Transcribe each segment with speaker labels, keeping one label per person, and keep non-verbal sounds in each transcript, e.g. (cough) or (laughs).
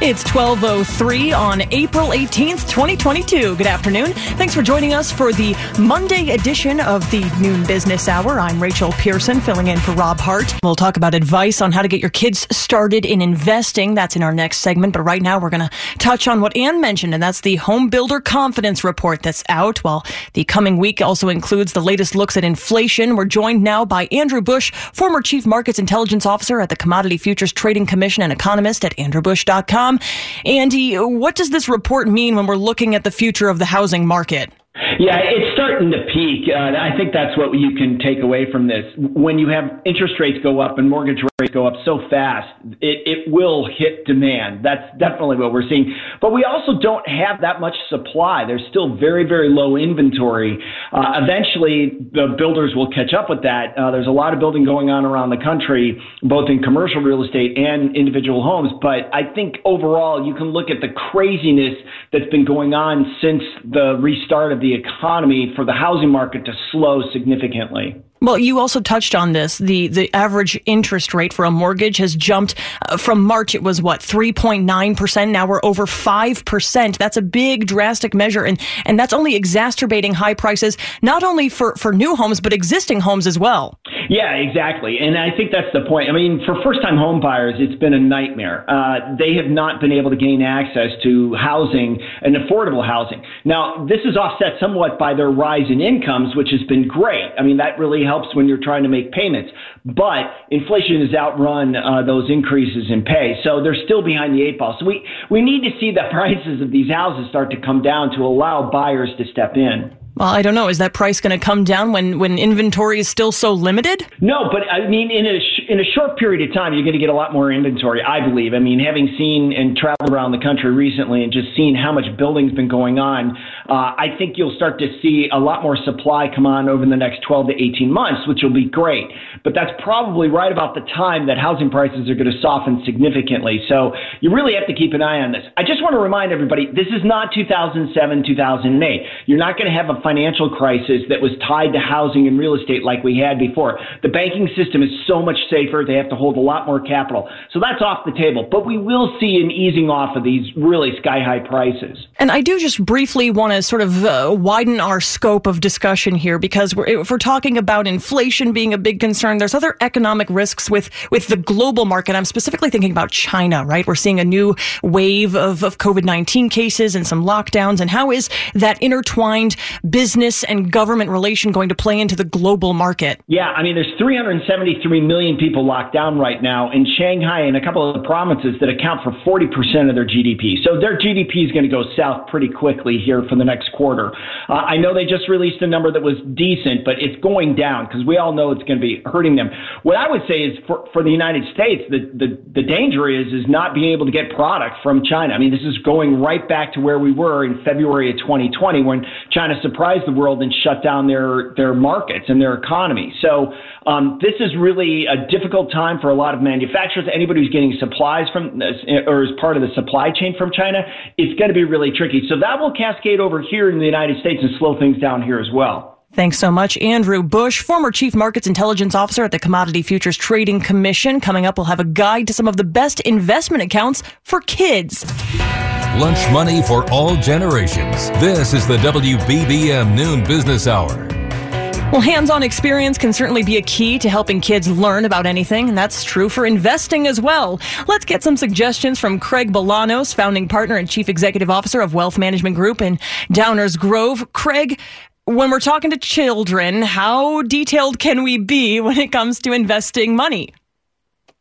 Speaker 1: It's 1203 on April 18th, 2022. Good afternoon. Thanks for joining us for the Monday edition of the Noon Business Hour. I'm Rachel Pearson, filling in for Rob Hart. We'll talk about advice on how to get your kids started in investing. That's in our next segment. But right now, we're going to touch on what Ann mentioned, and that's the Home Builder Confidence Report that's out. Well, the coming week also includes the latest looks at inflation. We're joined now by Andrew Busch, former Chief Markets Intelligence Officer at the Commodity Futures Trading Commission and economist at andrewbusch.com. Andy, what does this report mean when we're looking at the future of the housing market?
Speaker 2: Yeah, it's starting to peak. Uh, I think that's what you can take away from this. When you have interest rates go up and mortgage rates go up so fast, it, it will hit demand. That's definitely what we're seeing. But we also don't have that much supply. There's still very, very low inventory. Uh, eventually, the builders will catch up with that. Uh, there's a lot of building going on around the country, both in commercial real estate and individual homes. But I think overall, you can look at the craziness that's been going on since the restart of the economy for the housing market to slow significantly.
Speaker 1: Well, you also touched on this. The the average interest rate for a mortgage has jumped uh, from March. It was what three point nine percent. Now we're over five percent. That's a big, drastic measure, and and that's only exacerbating high prices not only for for new homes but existing homes as well.
Speaker 2: Yeah, exactly. And I think that's the point. I mean, for first time home buyers, it's been a nightmare. Uh, they have not been able to gain access to housing and affordable housing. Now, this is offset somewhat by their rise in incomes, which has been great. I mean, that really helps when you're trying to make payments. But inflation has outrun uh, those increases in pay. So they're still behind the eight ball. So we, we need to see the (laughs) prices of these houses start to come down to allow buyers to step in.
Speaker 1: Well, I don't know. Is that price going to come down when, when inventory is still so limited?
Speaker 2: No, but I mean, in a in a short period of time, you're going to get a lot more inventory. I believe. I mean, having seen and traveled around the country recently and just seen how much building's been going on, uh, I think you'll start to see a lot more supply come on over the next 12 to 18 months, which will be great. But that's probably right about the time that housing prices are going to soften significantly. So you really have to keep an eye on this. I just want to remind everybody, this is not 2007, 2008. You're not going to have a financial crisis that was tied to housing and real estate like we had before. The banking system is so much safer. They have to hold a lot more capital. So that's off the table. But we will see an easing off of these really sky high prices.
Speaker 1: And I do just briefly want to sort of uh, widen our scope of discussion here because we're, if we're talking about inflation being a big concern, there's other economic risks with, with the global market. I'm specifically thinking about China, right? We're seeing a new wave of, of COVID 19 cases and some lockdowns. And how is that intertwined business and government relation going to play into the global market?
Speaker 2: Yeah, I mean, there's 373 million people locked down right now in Shanghai and a couple of the provinces that account for 40% of their GDP. So their GDP is going to go south pretty quickly here for the next quarter. Uh, I know they just released a number that was decent, but it's going down because we all know it's going to be hurting them. What I would say is for, for the United States, the, the, the danger is, is not being able to get product from China. I mean, this is going right back to where we were in February of 2020 when China surprised the world and shut down their, their markets and their economy. So um, this is really a difficult time for a lot of manufacturers. Anybody who's getting supplies from uh, or is part of the supply chain from China, it's going to be really tricky. So that will cascade over here in the United States and slow things down here as well.
Speaker 1: Thanks so much, Andrew Busch, former Chief Markets Intelligence Officer at the Commodity Futures Trading Commission. Coming up, we'll have a guide to some of the best investment accounts for kids.
Speaker 3: Lunch money for all generations. This is the WBBM Noon Business Hour.
Speaker 1: Well, hands on experience can certainly be a key to helping kids learn about anything, and that's true for investing as well. Let's get some suggestions from Craig Bolanos, founding partner and chief executive officer of Wealth Management Group in Downers Grove. Craig, when we're talking to children, how detailed can we be when it comes to investing money?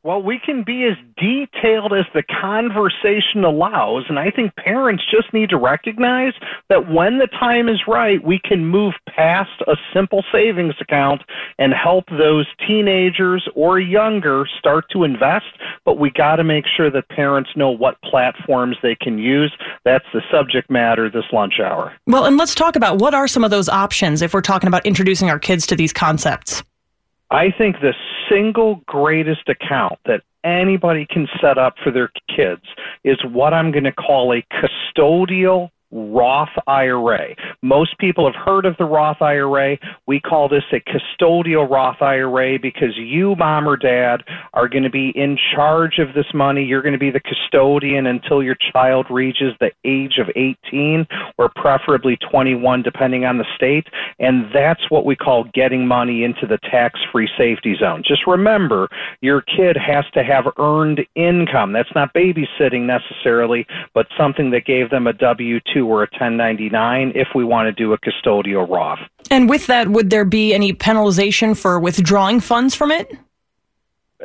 Speaker 4: Well, we can be as detailed as the conversation allows. And I think parents just need to recognize that when the time is right, we can move past a simple savings account and help those teenagers or younger start to invest. But we got to make sure that parents know what platforms they can use. That's the subject matter this lunch hour.
Speaker 1: Well, and let's talk about what are some of those options if we're talking about introducing our kids to these concepts.
Speaker 4: I think the single greatest account that anybody can set up for their kids is what I'm going to call a custodial Roth IRA. Most people have heard of the Roth IRA. We call this a custodial Roth IRA because you, mom or dad, are going to be in charge of this money. You're going to be the custodian until your child reaches the age of 18 or preferably 21, depending on the state. And that's what we call getting money into the tax free safety zone. Just remember, your kid has to have earned income. That's not babysitting necessarily, but something that gave them a W 2 or a 1099 if we want to do a custodial Roth.
Speaker 1: And with that, would there be any penalization for withdrawing funds from it?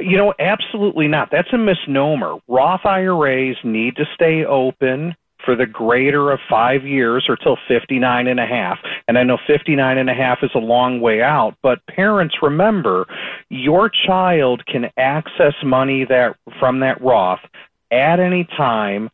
Speaker 4: You know, absolutely not. That's a misnomer. Roth IRAs need to stay open for the greater of five years or till 59 and a half. And I know 59 and a half is a long way out, but parents remember your child can access money that from that Roth at any time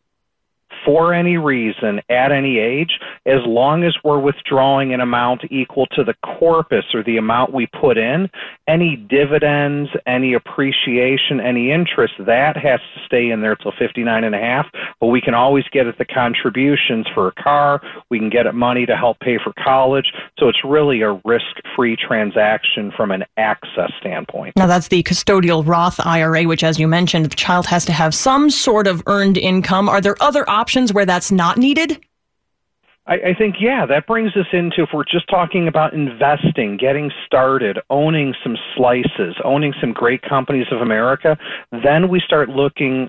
Speaker 4: for any reason at any age, as long as we're withdrawing an amount equal to the corpus or the amount we put in, any dividends, any appreciation, any interest, that has to stay in there till 59 and a half, but we can always get at the contributions for a car, we can get at money to help pay for college, so it's really a risk-free transaction from an access standpoint.
Speaker 1: Now that's the custodial Roth IRA, which as you mentioned, the child has to have some sort of earned income. Are there other options where that's not needed?
Speaker 4: I, I think, yeah, that brings us into if we're just talking about investing, getting started, owning some slices, owning some great companies of America, then we start looking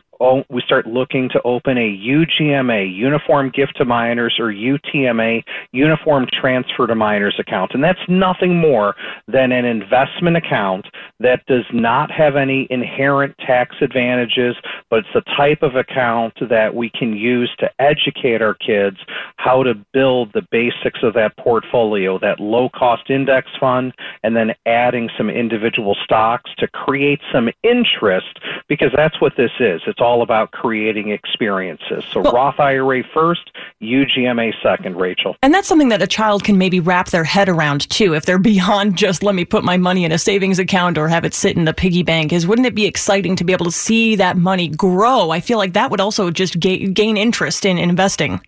Speaker 4: we start looking to open a UGMA, Uniform Gift to Minors, or UTMA, Uniform Transfer to Minors account. And that's nothing more than an investment account that does not have any inherent tax advantages, but it's the type of account that we can use to educate our kids how to build the basics of that portfolio, that low cost index fund, and then adding some individual stocks to create some interest because that's what this is. It's all all about creating experiences. So well, Roth IRA first, UGMA second, Rachel.
Speaker 1: And that's something that a child can maybe wrap their head around too, if they're (laughs) beyond just let me put my money in a savings account or have it sit in the piggy bank. Is wouldn't it be exciting to be able to see that money grow? I feel like that would also just gain, gain interest in investing.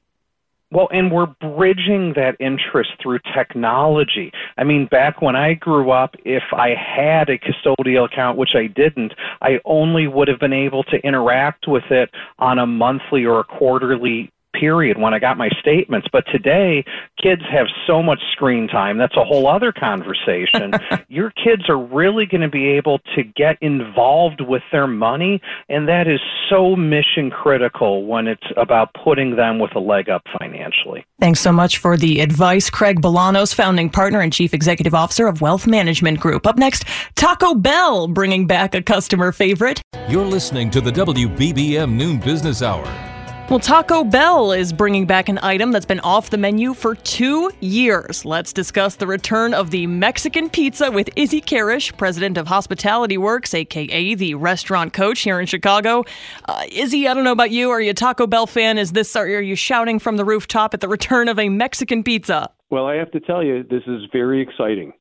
Speaker 4: Well, and we're bridging that interest through technology. I mean, back when I grew up, if I had a custodial account, which I didn't, I only would have been able to interact with it on a monthly or a quarterly period when I got my statements. But today, kids have so much screen time. That's a whole other conversation. (laughs) Your kids are really going to be able to get involved with their money, and that is so mission critical when it's about putting them with a leg up financially.
Speaker 1: Thanks so much for the advice, Craig Bolanos, founding partner and chief executive officer of Wealth Management Group. Up next, Taco Bell bringing back a customer favorite.
Speaker 3: You're listening to the WBBM Noon Business Hour.
Speaker 1: Well, Taco Bell is bringing back an item that's been off the menu for two years. Let's discuss the return of the Mexican pizza with Izzy Kharasch, president of Hospitality Works, aka the restaurant coach here in Chicago. Uh, Izzy, I don't know about you. Are you a Taco Bell fan? Is this are you shouting from the rooftop at the return of a Mexican pizza?
Speaker 5: Well, I have to tell you, this is very exciting.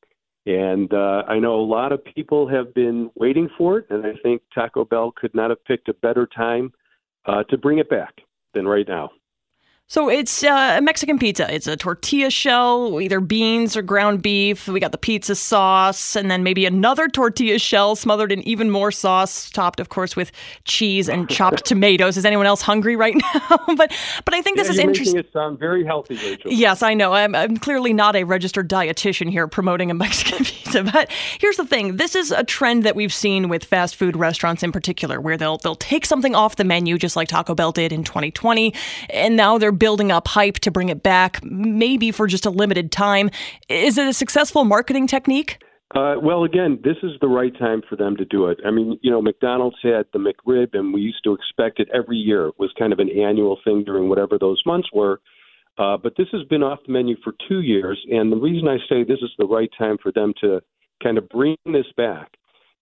Speaker 5: And uh, I know a lot of people have been waiting for it, and I think Taco Bell could not have picked a better time uh, to bring it back than right now.
Speaker 1: So it's uh, a Mexican pizza. It's a tortilla shell, either beans or ground beef. We got the pizza sauce, and then maybe another tortilla shell smothered in even more sauce, topped, of course, with cheese and chopped tomatoes. Is anyone else hungry right (laughs) now? but but I think
Speaker 5: yeah,
Speaker 1: this is interesting.
Speaker 5: It sound very healthy, Rachel.
Speaker 1: Yes, I know. I'm, I'm clearly not a registered dietitian here promoting a (laughs) Mexican pizza. But here's the thing: this is a trend that we've seen with fast food restaurants in particular, where they'll they'll take something off the menu, just like Taco Bell did in 2020, and now they're building up hype to bring it back, maybe for just a limited time. Is it a successful marketing technique?
Speaker 5: Uh, well, again, this is the right time for them to do it. I mean, you know, McDonald's had the McRib, and we used to expect it every year. It was kind of an annual thing during whatever those months were. Uh, but this has been off the menu for two years, and the reason I say this is the right time for them to kind of bring this back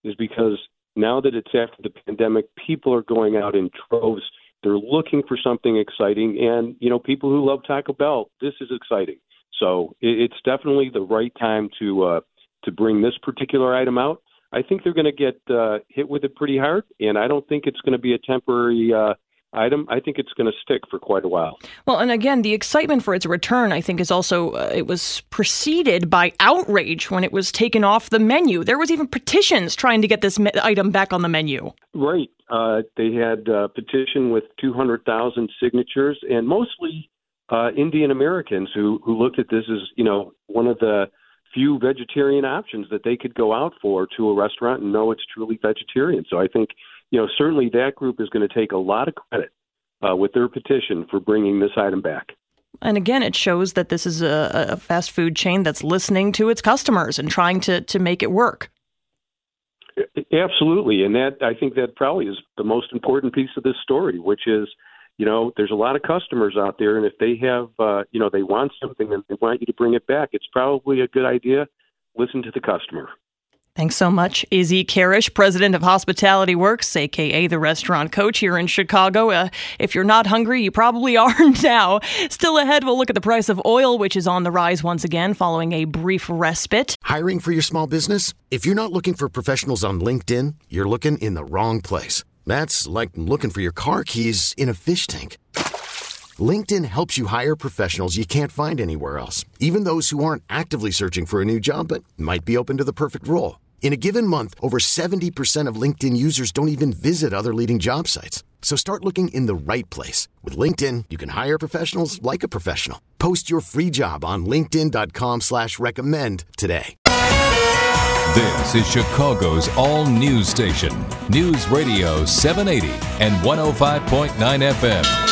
Speaker 5: is because now that it's after the pandemic, people are going out in droves. They're looking for something exciting, and you know, people who love Taco Bell, this is exciting. So it's definitely the right time to uh, to bring this particular item out. I think they're going to get uh, hit with it pretty hard, and I don't think it's going to be a temporary uh, item. I think it's going to stick for quite a while.
Speaker 1: Well, and again, the excitement for its return, I think, is also uh, it was preceded by outrage when it was taken off the menu. There was even petitions trying to get this me- item back on the menu.
Speaker 5: Right. Uh, they had a petition with 200,000 signatures, and mostly uh, Indian Americans who who looked at this as you know one of the few vegetarian options that they could go out for to a restaurant and know it's truly vegetarian. So I think, you know, certainly that group is going to take a lot of credit uh, with their petition for bringing this item back.
Speaker 1: And again, it shows that this is a, a fast food chain that's listening to its customers and trying to, to make it work.
Speaker 5: Absolutely. And that, I think that probably is the most important piece of this story, which is you know, there's a lot of customers out there, and if they have, uh, you know, they want something and they want you to bring it back, it's probably a good idea. Listen to the customer.
Speaker 1: Thanks so much, Izzy Kharasch, president of Hospitality Works, aka the restaurant coach here in Chicago. Uh, if you're not hungry, you probably (laughs) are now. Still ahead, we'll look at the price of oil, which is on the rise once again following a brief respite.
Speaker 6: Hiring for your small business? If you're not looking for professionals on LinkedIn, you're looking in the wrong place. That's like looking for your car keys in a fish tank. LinkedIn helps you hire professionals you can't find anywhere else, even those who aren't actively searching for a new job but might be open to the perfect role. In a given month, over 70% of LinkedIn users don't even visit other leading job sites. So start looking in the right place. With LinkedIn, you can hire professionals like a professional. Post your free job on linkedin.com slash recommend today.
Speaker 3: This is Chicago's all news station, News Radio 780 and 105.9 FM.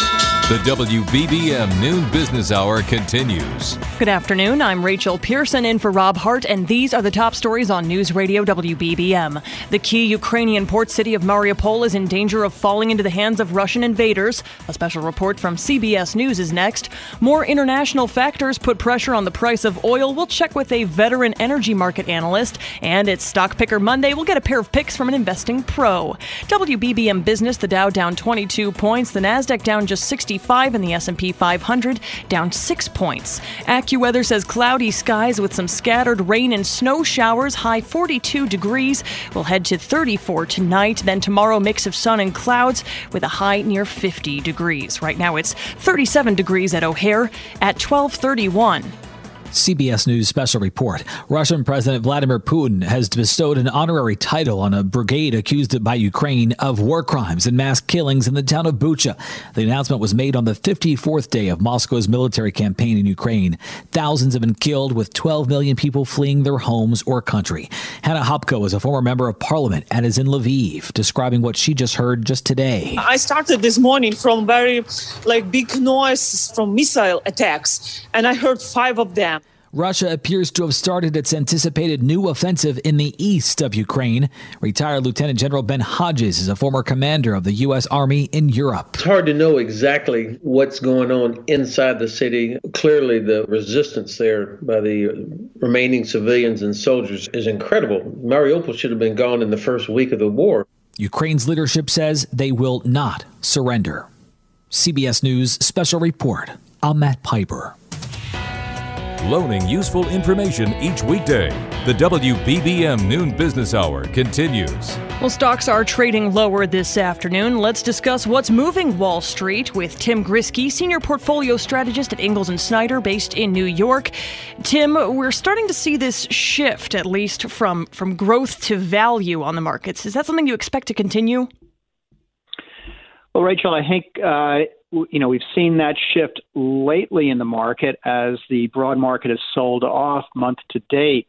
Speaker 3: The WBBM Noon Business Hour continues.
Speaker 1: Good afternoon. I'm Rachel Pearson in for Rob Hart, and these are the top stories on News Radio WBBM. The key Ukrainian port city of Mariupol is in danger of falling into the hands of Russian invaders. A special report from CBS News is next. More international factors put pressure on the price of oil. We'll check with a veteran energy market analyst. And it's Stock Picker Monday. We'll get a pair of picks from an investing pro. WBBM Business, the Dow down 22 points, the NASDAQ down just 60 55 and the S&P 500 down 6 points. AccuWeather says cloudy skies with some scattered rain and snow showers, high 42 degrees. We'll head to 34 tonight, then tomorrow mix of sun and clouds with a high near 50 degrees. Right now it's 37 degrees at O'Hare at 1231.
Speaker 7: CBS News special report. Russian President Vladimir Putin has bestowed an honorary title on a brigade accused by Ukraine of war crimes and mass killings in the town of Bucha. The announcement was made on the 54th day of Moscow's military campaign in Ukraine. Thousands have been killed, with 12 million people fleeing their homes or country. Hanna Hopko is a former member of parliament and is in Lviv, describing what she just heard just today.
Speaker 8: I started this morning from very like big noise from missile attacks, and I heard five of them.
Speaker 7: Russia appears to have started its anticipated new offensive in the east of Ukraine. Retired Lieutenant General Ben Hodges is a former commander of the U.S. Army in Europe.
Speaker 9: It's hard to know exactly what's going on inside the city. Clearly, the resistance there by the remaining civilians and soldiers is incredible. Mariupol should have been gone in the first week of the war.
Speaker 7: Ukraine's leadership says they will not surrender. CBS News Special Report. I'm Matt Piper
Speaker 3: loaning useful information each weekday. The WBBM Noon Business Hour continues.
Speaker 1: Well, stocks are trading lower this afternoon. Let's discuss what's moving Wall Street with Tim Grisky, senior portfolio strategist at Ingalls and Snyder, based in New York. Tim, we're starting to see this shift, at least from from growth to value on the markets. Is that something you expect to continue?
Speaker 2: Well, Rachel, I think uh, you know, we've seen that shift lately in the market as the broad market has sold off month to date.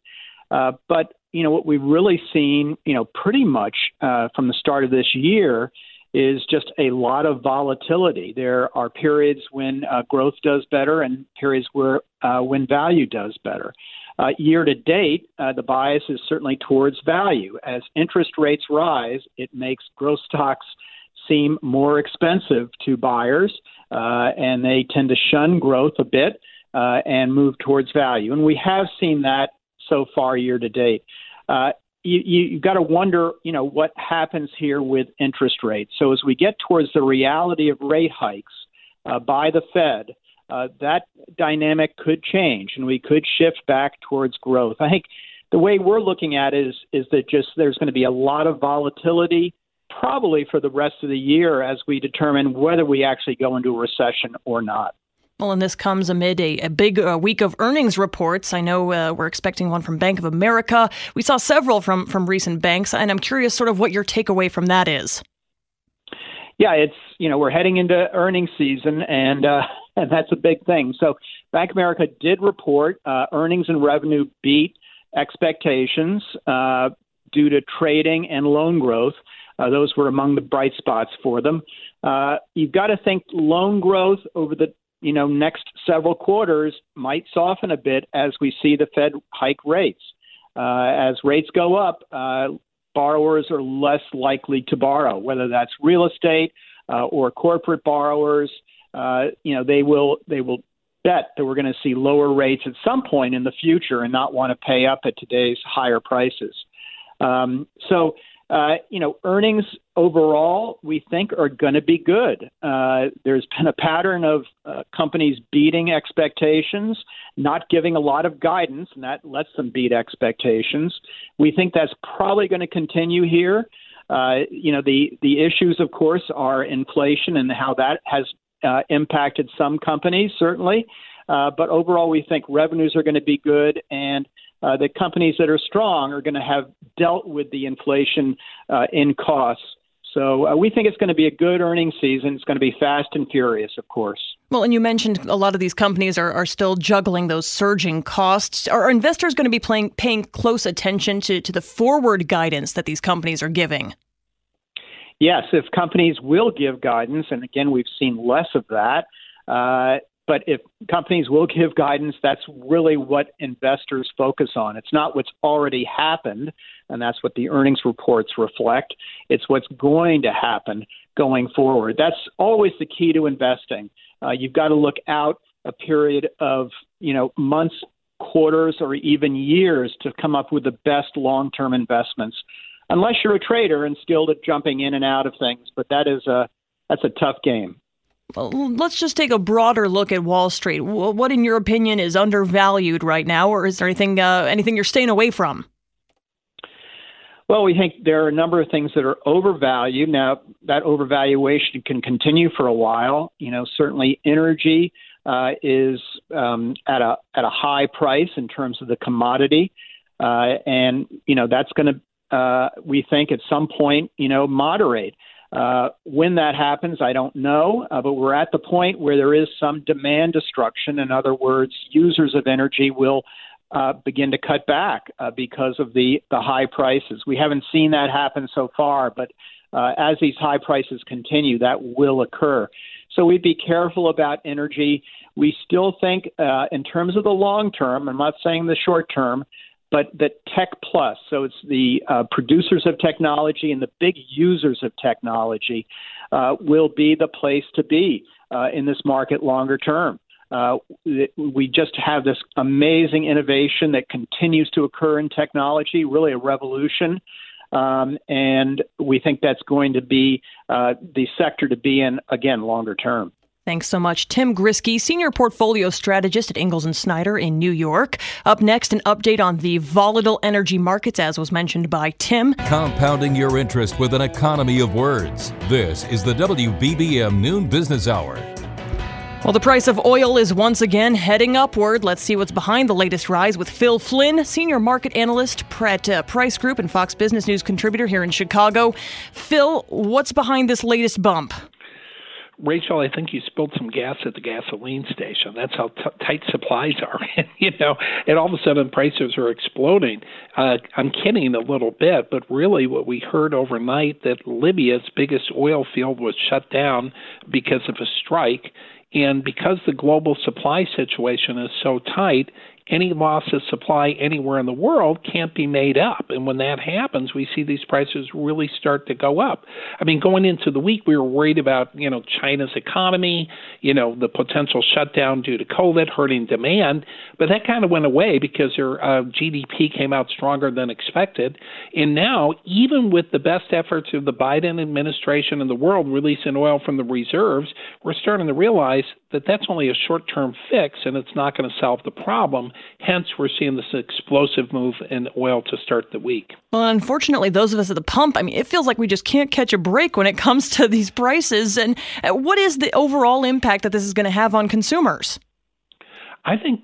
Speaker 2: Uh, but you know what we've really seen, you know, pretty much uh, from the start of this year
Speaker 10: is just a lot of volatility. There are periods when uh, growth does better and periods where uh, when value does better. Uh, year to date, uh, the bias is certainly towards value. As interest rates rise, it makes growth stocks seem more expensive to buyers, uh, and they tend to shun growth a bit uh, and move towards value. And we have seen that so far year to date. Uh, you, you, you've got to wonder, you know, what happens here with interest rates. So as we get towards the reality of rate hikes uh, by the Fed, uh, that dynamic could change, and we could shift back towards growth. I think the way we're looking at it is is that just there's going to be a lot of volatility, probably for the rest of the year, as we determine whether we actually go into a recession or not.
Speaker 1: Well, and this comes amid a, a big uh, week of earnings reports. I know uh, we're expecting one from Bank of America. We saw several from from recent banks, and I'm curious, sort of, what your takeaway from that is.
Speaker 10: Yeah, it's you know we're heading into earnings season, and uh, (laughs) and that's a big thing. So, Bank of America did report uh, earnings and revenue beat expectations uh, due to trading and loan growth. Uh, those were among the bright spots for them. Uh, you've got to think loan growth over the you know, next several quarters might soften a bit as we see the Fed hike rates. Uh, as rates go up, uh, borrowers are less likely to borrow, whether that's real estate uh, or corporate borrowers. Uh, you know, they will they will bet that we're going to see lower rates at some point in the future and not want to pay up at today's higher prices. Um, so uh, you know, earnings overall, we think are going to be good. Uh, there's been a pattern of uh, companies beating expectations, not giving a lot of guidance, and that lets them beat expectations. We think that's probably going to continue here. Uh, you know, the the issues, of course, are inflation and how that has uh, impacted some companies, certainly. Uh, but overall, we think revenues are going to be good, and uh, the companies that are strong are going to have dealt with the inflation uh, in costs. So uh, we think it's going to be a good earnings season. It's going to be fast and furious, of course.
Speaker 1: Well, and you mentioned a lot of these companies are, are still juggling those surging costs. Are investors going to be playing, paying close attention to, to the forward guidance that these companies are giving?
Speaker 10: Yes, if companies will give guidance, and again, we've seen less of that, uh, but if companies will give guidance, that's really what investors focus on. It's not what's already happened, and that's what the earnings reports reflect. It's what's going to happen going forward. That's always the key to investing. Uh, you've got to look out a period of you know months, quarters, or even years to come up with the best long-term investments. Unless you're a trader and skilled at jumping in and out of things, but that is a that's a tough game.
Speaker 1: Let's just take a broader look at Wall Street. What, in your opinion, is undervalued right now, or is there anything uh, anything you're staying away from?
Speaker 10: Well, we think there are a number of things that are overvalued. Now, that overvaluation can continue for a while. You know, certainly energy uh, is um, at a at a high price in terms of the commodity, uh, and you know that's going to uh, we think at some point you know moderate. Uh, when that happens, I don't know, uh, but we're at the point where there is some demand destruction. In other words, users of energy will uh, begin to cut back uh, because of the, the high prices. We haven't seen that happen so far, but uh, as these high prices continue, that will occur. So we'd be careful about energy. We still think, uh, in terms of the long term, I'm not saying the short term, but that Tech Plus, so it's the uh, producers of technology and the big users of technology, uh, will be the place to be uh, in this market longer term. Uh, we just have this amazing innovation that continues to occur in technology, really a revolution. Um, and we think that's going to be uh, the sector to be in again longer term.
Speaker 1: Thanks so much. Tim Grisky, Senior Portfolio Strategist at Ingalls & Snyder in New York. Up next, an update on the volatile energy markets, as was mentioned by Tim.
Speaker 3: Compounding your interest with an economy of words. This is the WBBM Noon Business Hour.
Speaker 1: Well, the price of oil is once again heading upward. Let's see what's behind the latest rise with Phil Flynn, Senior Market Analyst at uh, Price Group and Fox Business News contributor here in Chicago. Phil, what's behind this latest bump?
Speaker 11: Rachel, I think you spilled some gas at the gasoline station. That's how t- tight supplies (laughs) are, you know. And all of a sudden, prices are exploding. Uh, I'm kidding a little bit, but really, what we heard overnight that Libya's biggest oil field was shut down because of a strike. And because the global supply situation is so tight, any loss of supply anywhere in the world can't be made up. And when that happens, we see these prices really start to go up. I mean, going into the week, we were worried about, you know, China's economy, you know, the potential shutdown due to COVID hurting demand, but that kind of went away because their uh, GDP came out stronger than expected. And now, even with the best efforts of the Biden administration and the world releasing oil from the reserves, we're starting to realize that that's only a short term fix and it's not going to solve the problem. Hence, we're seeing this explosive move in oil to start the week.
Speaker 1: Well, unfortunately, those of us at the pump, I mean, it feels like we just can't catch a break when it comes to (laughs) these prices. And uh, what is the overall impact that this is going to have on consumers?
Speaker 11: I think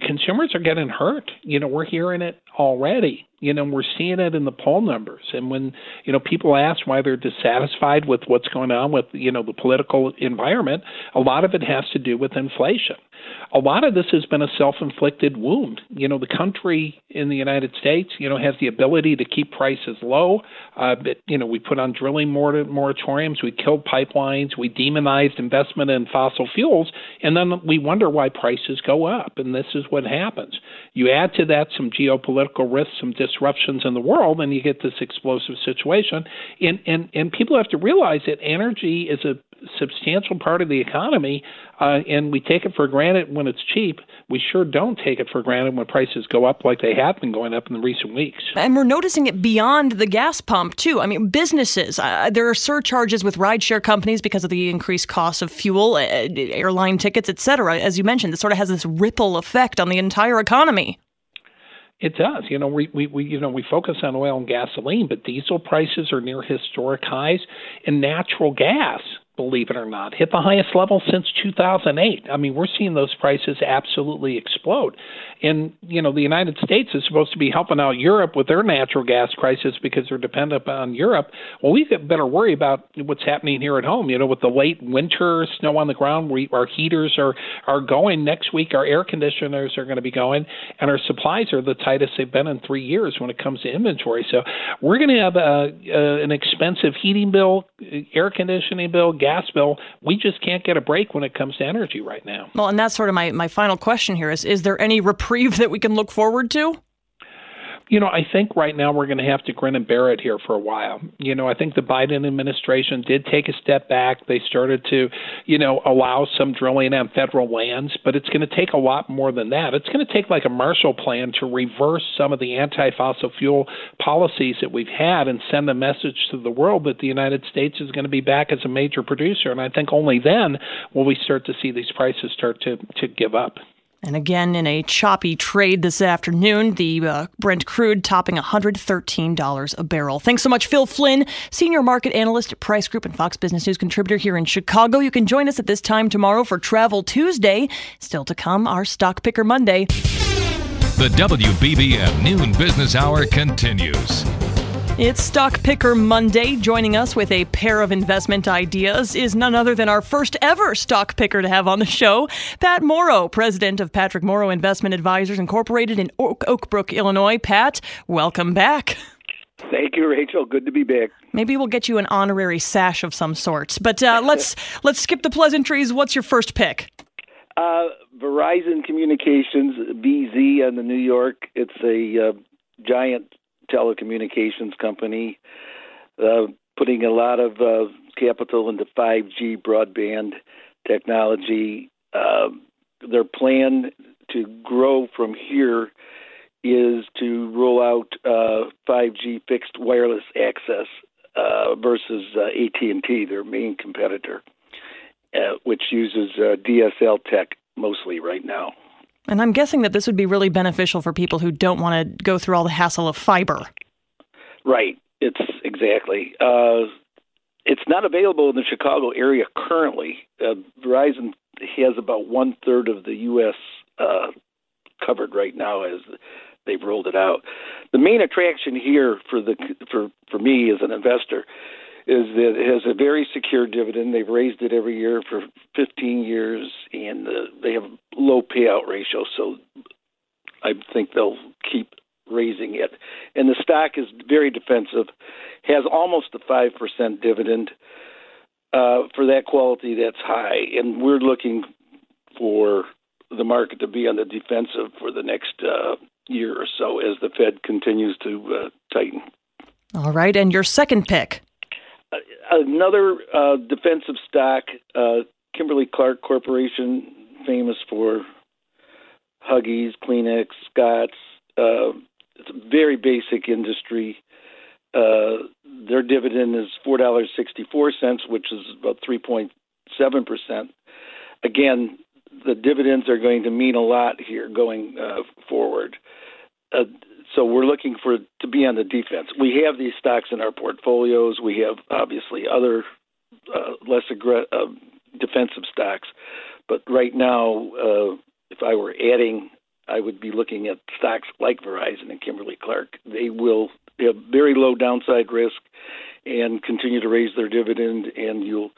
Speaker 11: consumers are getting hurt. You know, we're hearing it already. You know, we're seeing it in the poll numbers. And when, you know, people ask why they're dissatisfied with what's going on with, you know, the political environment, a lot of it has to do with inflation a lot of this has been a self-inflicted wound. You know, the country in the United States, you know, has the ability to keep prices low. Uh, but, you know, we put on drilling moratoriums, we killed pipelines, we demonized investment in fossil fuels, and then we wonder why prices go up. And this is what happens. You add to that some geopolitical risks, some disruptions in the world, and you get this explosive situation. And and and people have to realize that energy is a substantial part of the economy, uh, and we take it for granted when it's cheap. We sure don't take it for granted when prices go up like they have been going up in the recent weeks.
Speaker 1: And we're noticing it beyond the gas pump too. I mean, businesses. Uh, there are surcharges with rideshare companies because of the increased cost of fuel, uh, airline tickets, etc. As you mentioned, this sort of has this ripple effect on the entire economy.
Speaker 11: It does. You know, we, we, we you know we focus on oil and gasoline, but diesel prices are near historic highs, and natural gas believe it or not, hit the highest level since 2008. I mean, we're seeing those prices absolutely explode. And, you know, the United States is supposed to be helping out Europe with their natural gas crisis because they're dependent on Europe. Well, we better worry about what's happening here at home. You know, with the late winter snow on the ground, we, our heaters are, are going. Next week, our air conditioners are going to be going, and our supplies are the tightest they've been in three years when it comes to inventory. So we're going to have a, a, an expensive heating bill, air conditioning bill, gas gas bill. We just can't get a break when it comes to energy right now.
Speaker 1: Well, and that's sort of my, my final question here is is there any reprieve (laughs) that we can look forward to?
Speaker 11: You know, I think right now we're going to have to grin and bear it here for a while. You know, I think the Biden administration did take a step back. They started to, you know, allow some drilling on federal lands, but it's going to take a lot more than that. It's going to take like a Marshall Plan to reverse some of the anti fossil fuel policies that we've had and send a message to the world that the United States is going to be back as a major producer. And I think only then will we start to see these prices start to, to give up.
Speaker 1: And again, in a choppy trade this afternoon, the uh, Brent crude topping $113 a barrel. Thanks so much, Phil Flynn, senior market analyst at Price Group and Fox Business News contributor here in Chicago. You can join us at this time tomorrow for Travel Tuesday. Still to come, our Stock Picker Monday.
Speaker 3: The WBBM Noon Business Hour continues.
Speaker 1: It's Stock Picker Monday. Joining us with a pair of investment ideas is none other than our first ever stock picker to have on the show, Pat Morrow, president of Patrick Morrow Investment Advisors Incorporated in Oak, Oakbrook, Illinois. Pat, welcome back.
Speaker 12: Thank you, Rachel. Good to be back.
Speaker 1: Maybe we'll get you an honorary sash of some sorts. But uh, let's (laughs) let's skip the pleasantries. What's your first pick?
Speaker 12: Uh, Verizon Communications, VZ on the New York. It's a uh, giant telecommunications company, uh, putting a lot of uh, capital into 5G broadband technology. Uh, their plan to grow from here is to roll out 5G uh, fixed wireless access uh, versus uh, AT&T, their main competitor, which uses DSL tech mostly right now.
Speaker 1: And I'm guessing that this would be really beneficial for people who don't want to go through all the hassle of fiber.
Speaker 12: Right. It's exactly. Uh, it's not available in the Chicago area currently. Uh, Verizon has about one third of the U.S. Uh, covered right now as they've rolled it out. The main attraction here for the for for me as an investor is that it has a very secure dividend. They've raised it every year for 15 years, and uh, they have low payout ratio. So I think they'll keep raising it. And the stock is very defensive, has almost a five percent dividend. Uh, for that quality, that's high, and we're looking for the market to be on the defensive for the next uh, year or so as the Fed continues to uh, tighten.
Speaker 1: All right, and your second pick.
Speaker 12: Uh, another uh, defensive stock, uh, Kimberly Clark Corporation, famous for Huggies, Kleenex, Scott's. Uh, it's a very basic industry. Uh, their dividend is four dollars sixty four cents, which is about three point seven percent. Again, the dividends are going to mean a lot here going uh, forward. Uh, so we're looking for to be on the defense. We have these stocks in our portfolios. We have obviously other uh, less aggressive uh, defensive stocks, but right now, uh, if I were adding, I would be looking at stocks like Verizon and Kimberly Clark. They will have very low downside risk and continue to raise their dividend, and you'll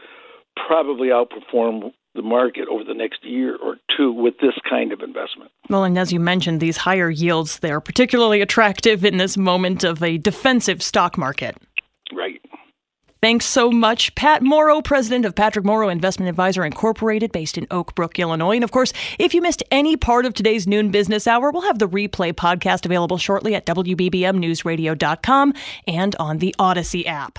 Speaker 12: probably outperform the market over the next year or two with this kind of investment.
Speaker 1: Well, and as you mentioned, these higher yields, they're particularly attractive in this moment of a defensive stock market.
Speaker 12: Right.
Speaker 1: Thanks so much, Pat Morrow, president of Patrick Morrow Investment Advisor Incorporated, based in Oak Brook, Illinois. And of course, if you missed any part of today's noon business hour, we'll have the replay podcast available shortly at WBBMNewsRadio.com and on the Audacy app.